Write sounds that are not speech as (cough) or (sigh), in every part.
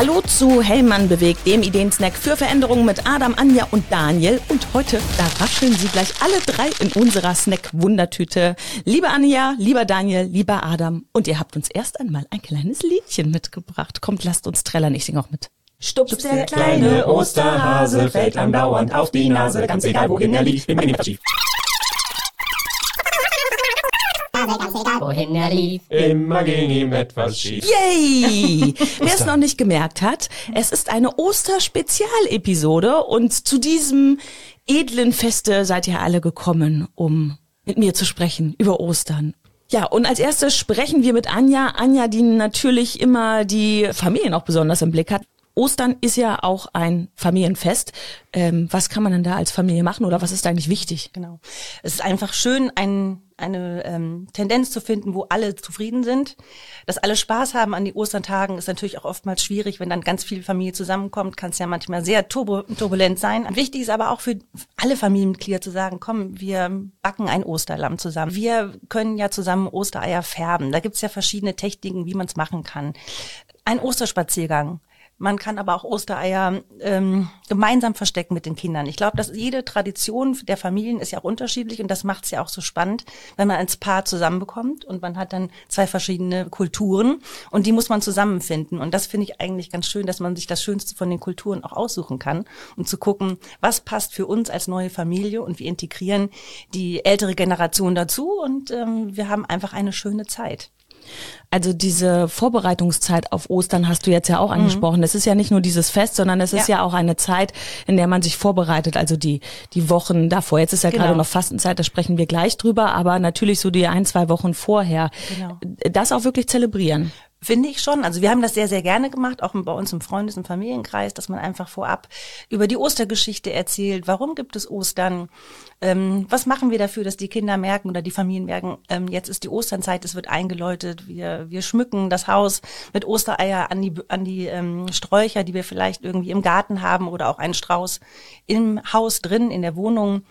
Hallo zu Hellmann bewegt, dem Ideensnack für Veränderungen mit Adam, Anja und Daniel. Und heute, da rascheln sie gleich alle drei in unserer Snack-Wundertüte. Liebe Anja, lieber Daniel, lieber Adam. Und ihr habt uns erst einmal ein kleines Liedchen mitgebracht. Kommt, lasst uns trällern, ich singe auch mit. Stups, der kleine Osterhase fällt andauernd auf die Nase, ganz egal wohin er lief, immer geht schief. Wohin er lief. Immer ging ihm etwas schief. Yay! (laughs) Wer es noch nicht gemerkt hat, es ist eine Oster-Spezialepisode und zu diesem edlen Feste seid ihr alle gekommen, um mit mir zu sprechen über Ostern. Ja, und als erstes sprechen wir mit Anja. Anja, die natürlich immer die Familien auch besonders im Blick hat. Ostern ist ja auch ein Familienfest. Ähm, was kann man denn da als Familie machen oder was ist eigentlich wichtig? Genau. Es ist einfach schön, ein, eine ähm, Tendenz zu finden, wo alle zufrieden sind. Dass alle Spaß haben an die Ostertagen ist natürlich auch oftmals schwierig, wenn dann ganz viel Familie zusammenkommt, kann es ja manchmal sehr turbulent sein. Wichtig ist aber auch für alle Familienmitglieder zu sagen, komm, wir backen ein Osterlamm zusammen. Wir können ja zusammen Ostereier färben. Da gibt's ja verschiedene Techniken, wie man es machen kann. Ein Osterspaziergang man kann aber auch Ostereier ähm, gemeinsam verstecken mit den Kindern. Ich glaube, dass jede Tradition der Familien ist ja auch unterschiedlich und das macht es ja auch so spannend, wenn man als Paar zusammenbekommt und man hat dann zwei verschiedene Kulturen und die muss man zusammenfinden. Und das finde ich eigentlich ganz schön, dass man sich das Schönste von den Kulturen auch aussuchen kann, um zu gucken, was passt für uns als neue Familie und wir integrieren die ältere Generation dazu und ähm, wir haben einfach eine schöne Zeit. Also diese Vorbereitungszeit auf Ostern hast du jetzt ja auch mhm. angesprochen. Es ist ja nicht nur dieses Fest, sondern es ist ja. ja auch eine Zeit, in der man sich vorbereitet. Also die, die Wochen davor. Jetzt ist ja genau. gerade noch Fastenzeit, da sprechen wir gleich drüber. Aber natürlich so die ein, zwei Wochen vorher. Genau. Das auch wirklich zelebrieren. Finde ich schon. Also wir haben das sehr, sehr gerne gemacht, auch bei uns im Freundes- und Familienkreis, dass man einfach vorab über die Ostergeschichte erzählt. Warum gibt es Ostern? Ähm, was machen wir dafür, dass die Kinder merken oder die Familien merken, ähm, jetzt ist die Osternzeit, es wird eingeläutet, wir, wir schmücken das Haus mit Ostereier an die, an die ähm, Sträucher, die wir vielleicht irgendwie im Garten haben oder auch einen Strauß im Haus drin, in der Wohnung.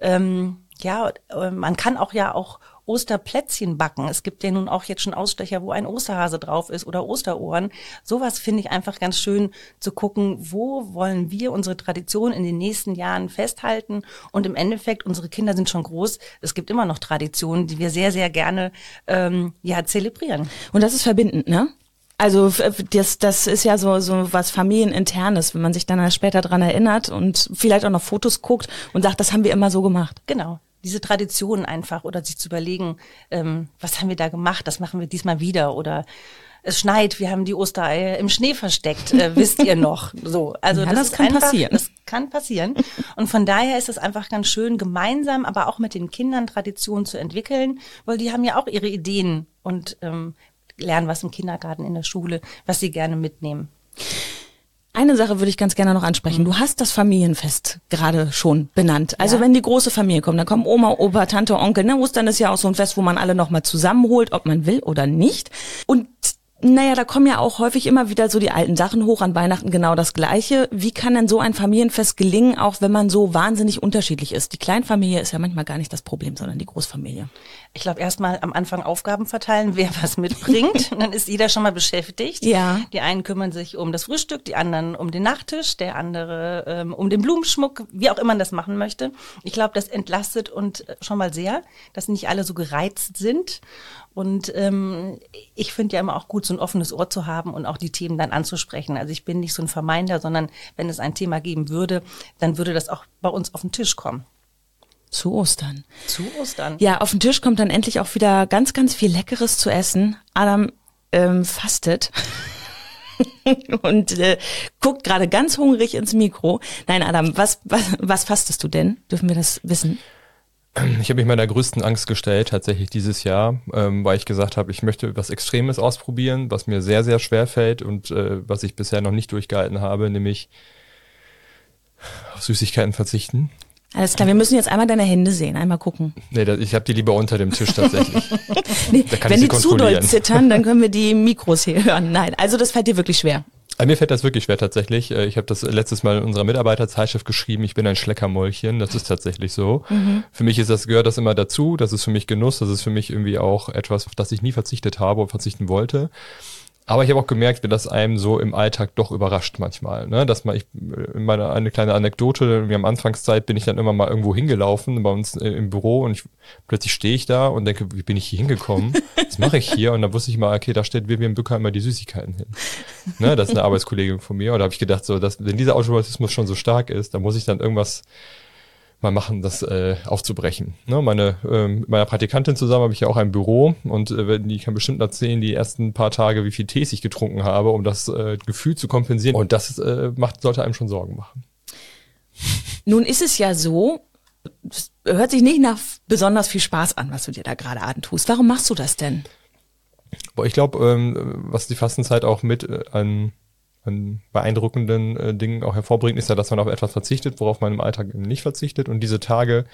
Ähm, ja, äh, man kann auch ja auch Osterplätzchen backen. Es gibt ja nun auch jetzt schon Ausstecher, wo ein Osterhase drauf ist oder Osterohren. Sowas finde ich einfach ganz schön zu gucken, wo wollen wir unsere Tradition in den nächsten Jahren festhalten. Und im Endeffekt, unsere Kinder sind schon groß. Es gibt immer noch Traditionen, die wir sehr, sehr gerne ähm, ja, zelebrieren. Und das ist verbindend, ne? Also das, das ist ja so, so was familieninternes, wenn man sich dann später dran erinnert und vielleicht auch noch Fotos guckt und sagt, das haben wir immer so gemacht. Genau diese Tradition einfach oder sich zu überlegen, ähm, was haben wir da gemacht, das machen wir diesmal wieder oder es schneit, wir haben die Ostereier im Schnee versteckt, äh, (laughs) wisst ihr noch? So, also ja, das, das kann einfach, passieren. Das kann passieren. Und von daher ist es einfach ganz schön, gemeinsam, aber auch mit den Kindern Traditionen zu entwickeln, weil die haben ja auch ihre Ideen und ähm, lernen was im Kindergarten, in der Schule, was sie gerne mitnehmen. Eine Sache würde ich ganz gerne noch ansprechen. Du hast das Familienfest gerade schon benannt. Also ja. wenn die große Familie kommt, dann kommen Oma, Opa, Tante, Onkel. Ne? Ostern ist ja auch so ein Fest, wo man alle nochmal zusammenholt, ob man will oder nicht. Und naja, da kommen ja auch häufig immer wieder so die alten Sachen hoch an Weihnachten genau das Gleiche. Wie kann denn so ein Familienfest gelingen, auch wenn man so wahnsinnig unterschiedlich ist? Die Kleinfamilie ist ja manchmal gar nicht das Problem, sondern die Großfamilie. Ich glaube, erstmal am Anfang Aufgaben verteilen, wer was mitbringt. (laughs) dann ist jeder schon mal beschäftigt. Ja. Die einen kümmern sich um das Frühstück, die anderen um den Nachtisch, der andere ähm, um den Blumenschmuck, wie auch immer man das machen möchte. Ich glaube, das entlastet und äh, schon mal sehr, dass nicht alle so gereizt sind. Und ähm, ich finde ja immer auch gut, so ein offenes Ohr zu haben und auch die Themen dann anzusprechen. Also ich bin nicht so ein Vermeinder, sondern wenn es ein Thema geben würde, dann würde das auch bei uns auf den Tisch kommen. Zu Ostern. Zu Ostern. Ja, auf den Tisch kommt dann endlich auch wieder ganz, ganz viel Leckeres zu essen. Adam ähm, fastet. (laughs) und äh, guckt gerade ganz hungrig ins Mikro. Nein, Adam, was, was, was fastest du denn? Dürfen wir das wissen? Ich habe mich meiner größten Angst gestellt, tatsächlich dieses Jahr, ähm, weil ich gesagt habe, ich möchte was Extremes ausprobieren, was mir sehr, sehr schwer fällt und äh, was ich bisher noch nicht durchgehalten habe, nämlich auf Süßigkeiten verzichten. Alles klar, wir müssen jetzt einmal deine Hände sehen, einmal gucken. Nee, das, ich habe die lieber unter dem Tisch tatsächlich. (laughs) nee, wenn die zu doll zittern, dann können wir die Mikros hier hören. Nein, also das fällt dir wirklich schwer. Äh, mir fällt das wirklich schwer tatsächlich. Äh, ich habe das letztes Mal in unserer Mitarbeiterzeitschrift geschrieben, ich bin ein Schleckermäulchen, das ist tatsächlich so. Mhm. Für mich ist das, gehört das immer dazu, das ist für mich Genuss, das ist für mich irgendwie auch etwas, auf das ich nie verzichtet habe und verzichten wollte. Aber ich habe auch gemerkt, wie das einem so im Alltag doch überrascht manchmal. Ne? Dass man, ich, in meiner eine kleine Anekdote, wie am Anfangszeit bin ich dann immer mal irgendwo hingelaufen bei uns äh, im Büro und ich, plötzlich stehe ich da und denke, wie bin ich hier hingekommen? (laughs) Was mache ich hier? Und dann wusste ich mal, okay, da stellt Vivian Bücker immer die Süßigkeiten hin. Ne? Das ist eine (laughs) Arbeitskollegin von mir. Und da habe ich gedacht, so, dass, wenn dieser Automatismus schon so stark ist, dann muss ich dann irgendwas mal machen, das äh, aufzubrechen. Ne, meine, äh, mit meiner Praktikantin zusammen habe ich ja auch ein Büro und äh, die kann bestimmt erzählen, die ersten paar Tage, wie viel Tees ich getrunken habe, um das äh, Gefühl zu kompensieren. Und das äh, macht, sollte einem schon Sorgen machen. Nun ist es ja so, es hört sich nicht nach besonders viel Spaß an, was du dir da gerade antust. Warum machst du das denn? Boah, ich glaube, ähm, was die Fastenzeit auch mit äh, an an beeindruckenden äh, Dingen auch hervorbringt, ist ja, dass man auf etwas verzichtet, worauf man im Alltag nicht verzichtet. Und diese Tage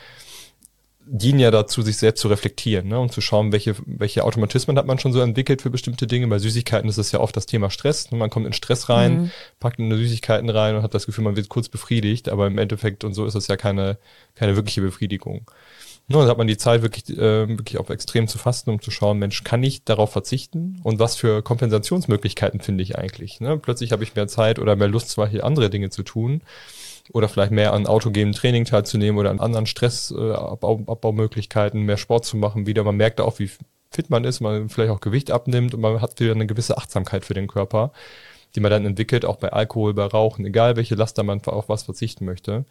dienen ja dazu, sich selbst zu reflektieren ne? und zu schauen, welche, welche Automatismen hat man schon so entwickelt für bestimmte Dinge. Bei Süßigkeiten ist es ja oft das Thema Stress. Ne? Man kommt in Stress rein, mhm. packt in Süßigkeiten rein und hat das Gefühl, man wird kurz befriedigt, aber im Endeffekt und so ist es ja keine, keine wirkliche Befriedigung. Ne, dann hat man die Zeit wirklich, äh, wirklich auf extrem zu fasten, um zu schauen, Mensch, kann ich darauf verzichten? Und was für Kompensationsmöglichkeiten finde ich eigentlich? Ne? Plötzlich habe ich mehr Zeit oder mehr Lust, zwar hier andere Dinge zu tun oder vielleicht mehr an autogenem Training teilzunehmen oder an anderen Stressabbau, mehr Sport zu machen wieder. Man merkt auch, wie fit man ist, man vielleicht auch Gewicht abnimmt und man hat wieder eine gewisse Achtsamkeit für den Körper, die man dann entwickelt, auch bei Alkohol, bei Rauchen, egal welche Laster man auf was verzichten möchte.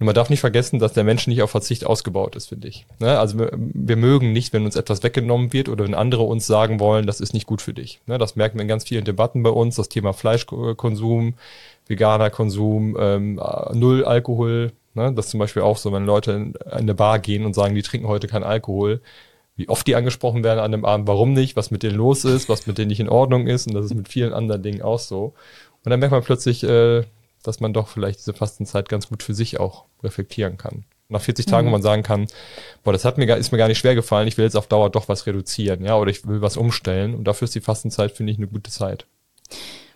Und man darf nicht vergessen, dass der Mensch nicht auf Verzicht ausgebaut ist, finde ich. Ne? Also wir, wir, mögen nicht, wenn uns etwas weggenommen wird oder wenn andere uns sagen wollen, das ist nicht gut für dich. Ne? Das merken wir in ganz vielen Debatten bei uns, das Thema Fleischkonsum, veganer Konsum, ähm, null Alkohol. Ne? Das ist zum Beispiel auch so, wenn Leute in eine Bar gehen und sagen, die trinken heute keinen Alkohol, wie oft die angesprochen werden an dem Abend, warum nicht, was mit denen los ist, was mit denen nicht in Ordnung ist. Und das ist mit vielen anderen Dingen auch so. Und dann merkt man plötzlich, äh, dass man doch vielleicht diese Fastenzeit ganz gut für sich auch reflektieren kann. Nach 40 Tagen, mhm. wo man sagen kann, boah, das hat mir, ist mir gar nicht schwer gefallen, ich will jetzt auf Dauer doch was reduzieren, ja, oder ich will was umstellen. Und dafür ist die Fastenzeit, finde ich, eine gute Zeit.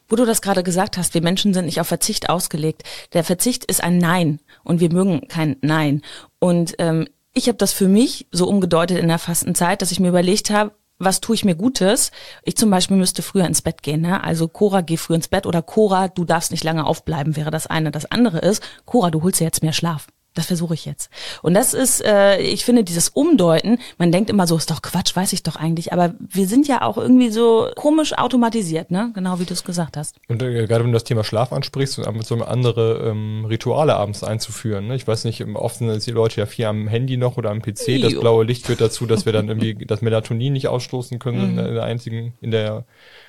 Wo du das gerade gesagt hast, wir Menschen sind nicht auf Verzicht ausgelegt. Der Verzicht ist ein Nein und wir mögen kein Nein. Und ähm, ich habe das für mich so umgedeutet in der Fastenzeit, dass ich mir überlegt habe, was tue ich mir Gutes? Ich zum Beispiel müsste früher ins Bett gehen. Ne? Also Cora, geh früh ins Bett oder Cora, du darfst nicht lange aufbleiben, wäre das eine. Das andere ist, Cora, du holst dir jetzt mehr Schlaf. Das versuche ich jetzt. Und das ist, äh, ich finde, dieses Umdeuten, man denkt immer so, ist doch Quatsch, weiß ich doch eigentlich. Aber wir sind ja auch irgendwie so komisch automatisiert, ne? Genau wie du es gesagt hast. Und äh, gerade wenn du das Thema Schlaf ansprichst und so andere ähm, Rituale abends einzuführen. Ne? Ich weiß nicht, oft sind die Leute ja viel am Handy noch oder am PC. Jo. Das blaue Licht führt dazu, dass wir dann irgendwie (laughs) das Melatonin nicht ausstoßen können mhm. in der einzigen, in der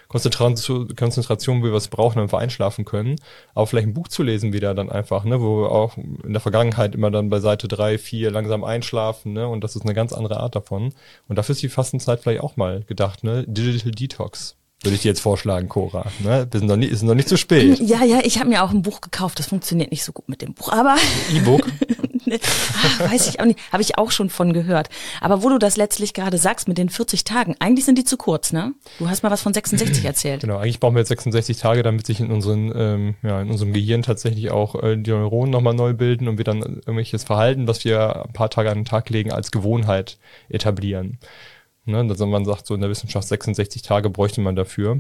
Konzentration, Konzentration, wie wir es brauchen, wir einschlafen können. Aber vielleicht ein Buch zu lesen wieder dann einfach, ne, wo wir auch in der Vergangenheit immer dann bei Seite drei, vier langsam einschlafen, ne, und das ist eine ganz andere Art davon. Und dafür ist die Fastenzeit vielleicht auch mal gedacht, ne, Digital Detox. Würde ich dir jetzt vorschlagen, Cora. Ne? Wir sind noch nicht, ist noch nicht zu spät. Ja, ja, ich habe mir auch ein Buch gekauft. Das funktioniert nicht so gut mit dem Buch, aber. E-Book? (laughs) Ach, (laughs) weiß ich auch nicht. Habe ich auch schon von gehört. Aber wo du das letztlich gerade sagst mit den 40 Tagen, eigentlich sind die zu kurz, ne? Du hast mal was von 66 (clears throat) erzählt. Genau, eigentlich brauchen wir jetzt 66 Tage, damit sich in unseren, ähm, ja, in unserem Gehirn tatsächlich auch äh, die Neuronen nochmal neu bilden und wir dann irgendwelches Verhalten, was wir ein paar Tage an den Tag legen, als Gewohnheit etablieren. Ne? Also man sagt so in der Wissenschaft 66 Tage bräuchte man dafür.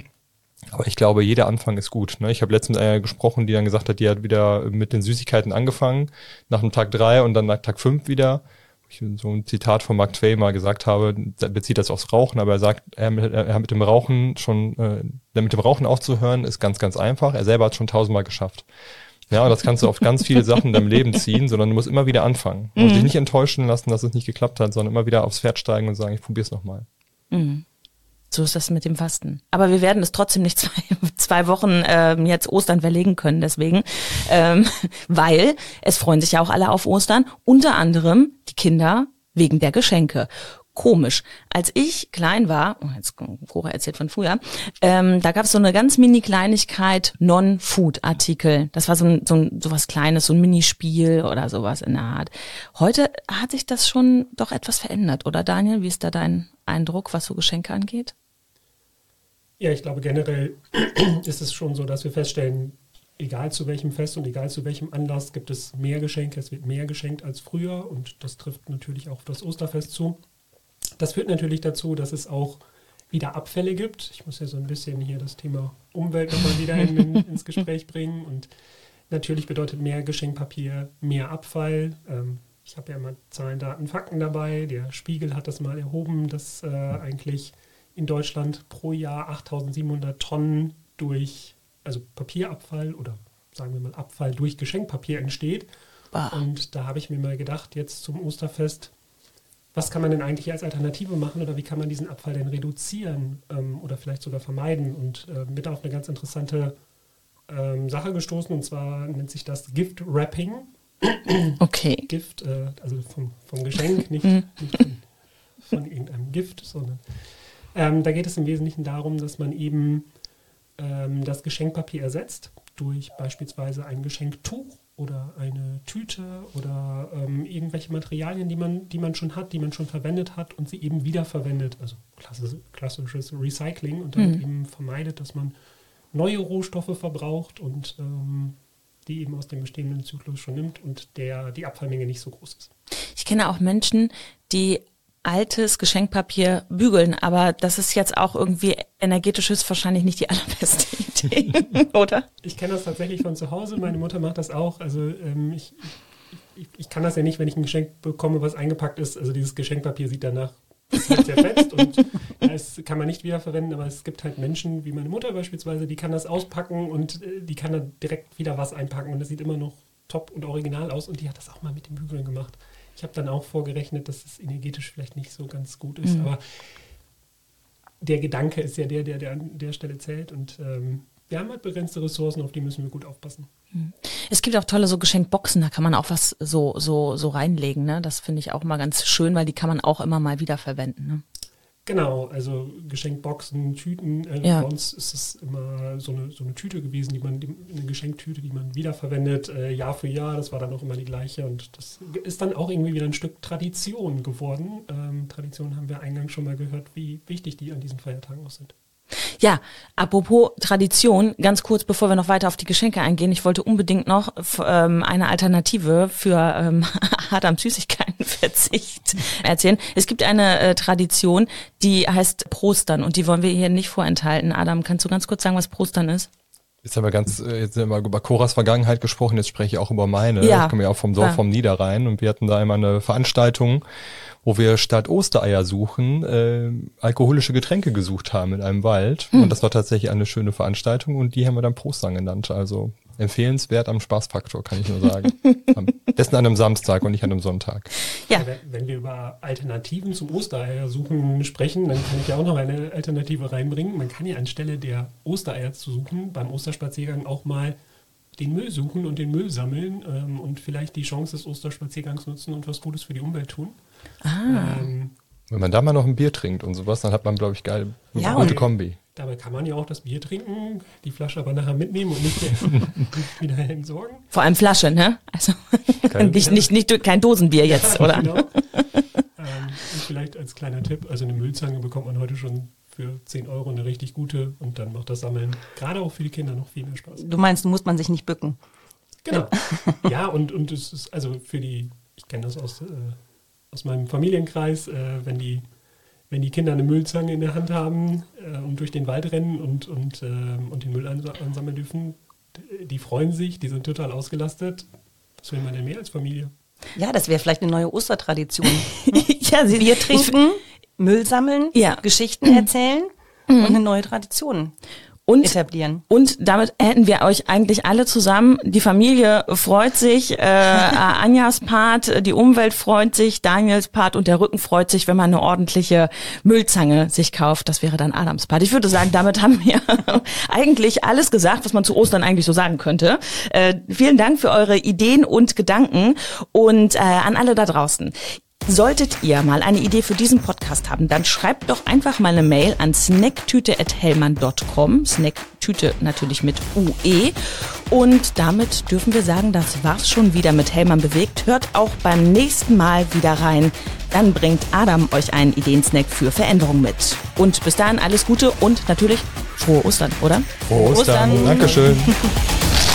Aber ich glaube, jeder Anfang ist gut. Ne? Ich habe letztens mit einer gesprochen, die dann gesagt hat, die hat wieder mit den Süßigkeiten angefangen, nach dem Tag drei und dann nach Tag fünf wieder. Ich so ein Zitat von Mark Twain mal gesagt habe, bezieht das aufs Rauchen, aber er sagt, er mit, er mit dem Rauchen schon, äh, mit dem Rauchen aufzuhören, ist ganz, ganz einfach. Er selber hat schon tausendmal geschafft. Ja, und das kannst du auf ganz viele Sachen in deinem Leben ziehen, sondern du musst immer wieder anfangen. Und mhm. dich nicht enttäuschen lassen, dass es nicht geklappt hat, sondern immer wieder aufs Pferd steigen und sagen, ich probier's nochmal. Mhm. So ist das mit dem Fasten. Aber wir werden es trotzdem nicht (laughs) zwei, zwei Wochen ähm, jetzt Ostern verlegen können, deswegen, ähm, (laughs) weil es freuen sich ja auch alle auf Ostern, unter anderem die Kinder wegen der Geschenke komisch. Als ich klein war, oh, jetzt Cora erzählt von früher, ähm, da gab es so eine ganz mini Kleinigkeit Non-Food-Artikel. Das war so, ein, so, ein, so was Kleines, so ein Minispiel oder sowas in der Art. Heute hat sich das schon doch etwas verändert, oder Daniel? Wie ist da dein Eindruck, was so Geschenke angeht? Ja, ich glaube generell (clears throat) ist es schon so, dass wir feststellen, egal zu welchem Fest und egal zu welchem Anlass gibt es mehr Geschenke, es wird mehr geschenkt als früher und das trifft natürlich auch auf das Osterfest zu. Das führt natürlich dazu, dass es auch wieder Abfälle gibt. Ich muss ja so ein bisschen hier das Thema Umwelt nochmal wieder in, in, (laughs) ins Gespräch bringen. Und natürlich bedeutet mehr Geschenkpapier mehr Abfall. Ähm, ich habe ja immer Zahlen, Daten, Fakten dabei. Der Spiegel hat das mal erhoben, dass äh, eigentlich in Deutschland pro Jahr 8700 Tonnen durch, also Papierabfall oder sagen wir mal Abfall durch Geschenkpapier entsteht. Bah. Und da habe ich mir mal gedacht, jetzt zum Osterfest, was kann man denn eigentlich als Alternative machen oder wie kann man diesen Abfall denn reduzieren ähm, oder vielleicht sogar vermeiden? Und äh, bin auf eine ganz interessante ähm, Sache gestoßen und zwar nennt sich das Gift Wrapping. Okay. Gift, äh, also vom, vom Geschenk, (laughs) nicht, nicht von, von irgendeinem Gift, sondern ähm, da geht es im Wesentlichen darum, dass man eben ähm, das Geschenkpapier ersetzt durch beispielsweise ein Geschenktuch oder eine Tüte oder ähm, irgendwelche Materialien, die man, die man schon hat, die man schon verwendet hat und sie eben wiederverwendet. Also klassisch, klassisches Recycling und damit eben vermeidet, dass man neue Rohstoffe verbraucht und ähm, die eben aus dem bestehenden Zyklus schon nimmt und der die Abfallmenge nicht so groß ist. Ich kenne auch Menschen, die altes Geschenkpapier bügeln, aber das ist jetzt auch irgendwie energetisch ist wahrscheinlich nicht die (laughs) allerbeste Idee, (laughs) oder? Ich kenne das tatsächlich von zu Hause. Meine Mutter macht das auch. Also ähm, ich, ich, ich kann das ja nicht, wenn ich ein Geschenk bekomme, was eingepackt ist. Also dieses Geschenkpapier sieht danach sehr zerfetzt und ja, (laughs) es kann man nicht wiederverwenden, aber es gibt halt Menschen, wie meine Mutter beispielsweise, die kann das auspacken und äh, die kann dann direkt wieder was einpacken und das sieht immer noch top und original aus und die hat das auch mal mit dem Bügeln gemacht. Ich habe dann auch vorgerechnet, dass es energetisch vielleicht nicht so ganz gut ist, aber der Gedanke ist ja der, der, der an der Stelle zählt und ähm, wir haben halt begrenzte Ressourcen, auf die müssen wir gut aufpassen. Es gibt auch tolle so Geschenkboxen, da kann man auch was so so so reinlegen, ne? Das finde ich auch mal ganz schön, weil die kann man auch immer mal wieder verwenden, ne? Genau, also Geschenkboxen, Tüten. Äh, Ja. Bei uns ist es immer so eine, so eine Tüte gewesen, die man, die, eine Geschenktüte, die man wiederverwendet, äh, Jahr für Jahr. Das war dann auch immer die gleiche und das ist dann auch irgendwie wieder ein Stück Tradition geworden. Ähm, Tradition haben wir eingangs schon mal gehört, wie wichtig die an diesen Feiertagen auch sind. Ja, apropos Tradition, ganz kurz, bevor wir noch weiter auf die Geschenke eingehen, ich wollte unbedingt noch ähm, eine Alternative für ähm, (laughs) Adams Süßigkeitenverzicht (laughs) erzählen. Es gibt eine äh, Tradition, die heißt Prostern und die wollen wir hier nicht vorenthalten. Adam, kannst du ganz kurz sagen, was Prostern ist? Jetzt haben wir ganz, äh, jetzt haben wir über Coras Vergangenheit gesprochen, jetzt spreche ich auch über meine. Ja. Ich komme ja auch vom Dorf, Ja. vom Niederrhein und wir hatten da immer eine Veranstaltung, wo wir statt Ostereier suchen, äh, alkoholische Getränke gesucht haben in einem Wald. Hm. Und das war tatsächlich eine schöne Veranstaltung und die haben wir dann Prostern genannt. Also empfehlenswert am Spaßfaktor, kann ich nur sagen. (laughs) am besten an einem Samstag und nicht an einem Sonntag. Ja, Wenn, wenn wir über Alternativen zum Ostereier suchen sprechen, dann kann ich ja auch noch eine Alternative reinbringen. Man kann ja anstelle der Ostereier zu suchen, beim Osterspaziergang auch mal den Müll suchen und den Müll sammeln ähm, und vielleicht die Chance des Osterspaziergangs nutzen und was Gutes für die Umwelt tun. Ah. Ähm, Wenn man da mal noch ein Bier trinkt und sowas, dann hat man, glaube ich, geil, eine Ja, gute Kombi. dabei kann man ja auch das Bier trinken, die Flasche aber nachher mitnehmen und nicht, (laughs) wieder entsorgen. vor allem Flasche, ne? Also Kein- (laughs) nicht, nicht, nicht kein Dosenbier jetzt, (laughs) oder? Genau. ähm, und vielleicht als kleiner Tipp, also eine Müllzange bekommt man heute schon für 10 Euro eine richtig gute und dann macht das Sammeln gerade auch für die Kinder noch viel mehr Spaß. Du meinst, muss man sich nicht bücken. Genau. (laughs) Ja, und, und es ist also für die, ich kenne das aus, äh, aus meinem Familienkreis, äh, wenn die wenn die Kinder eine Müllzange in der Hand haben äh, und durch den Wald rennen und, und, ähm, und den Müll ansa- ansammeln dürfen, die freuen sich, die sind total ausgelastet. Was will man denn mehr als Familie? Ja, das wäre vielleicht eine neue Ostertradition. ja, sie, Bier trinken, Müll sammeln, Ja. Geschichten erzählen und eine neue Tradition und etablieren. Und damit hätten wir euch eigentlich alle zusammen. Die Familie freut sich, äh, (laughs) Anjas Part, die Umwelt freut sich, Daniels Part und der Rücken freut sich, wenn man eine ordentliche Müllzange sich kauft. Das wäre dann Adams Part. Ich würde sagen, damit haben wir (laughs) eigentlich alles gesagt, was man zu Ostern eigentlich so sagen könnte. Äh, vielen Dank für eure Ideen und Gedanken und äh, an alle da draußen. Solltet ihr mal eine Idee für diesen Podcast haben, dann schreibt doch einfach mal eine Mail an snacktüte.hellmann.com. Snacktüte natürlich mit UE. Und damit dürfen wir sagen, das war's schon wieder mit Hellmann bewegt. Hört auch beim nächsten Mal wieder rein. Dann bringt Adam euch einen Ideensnack für Veränderung mit. Und bis dahin alles Gute und natürlich frohe Ostern, oder? Frohe Ostern. Ostern. Dankeschön. (laughs)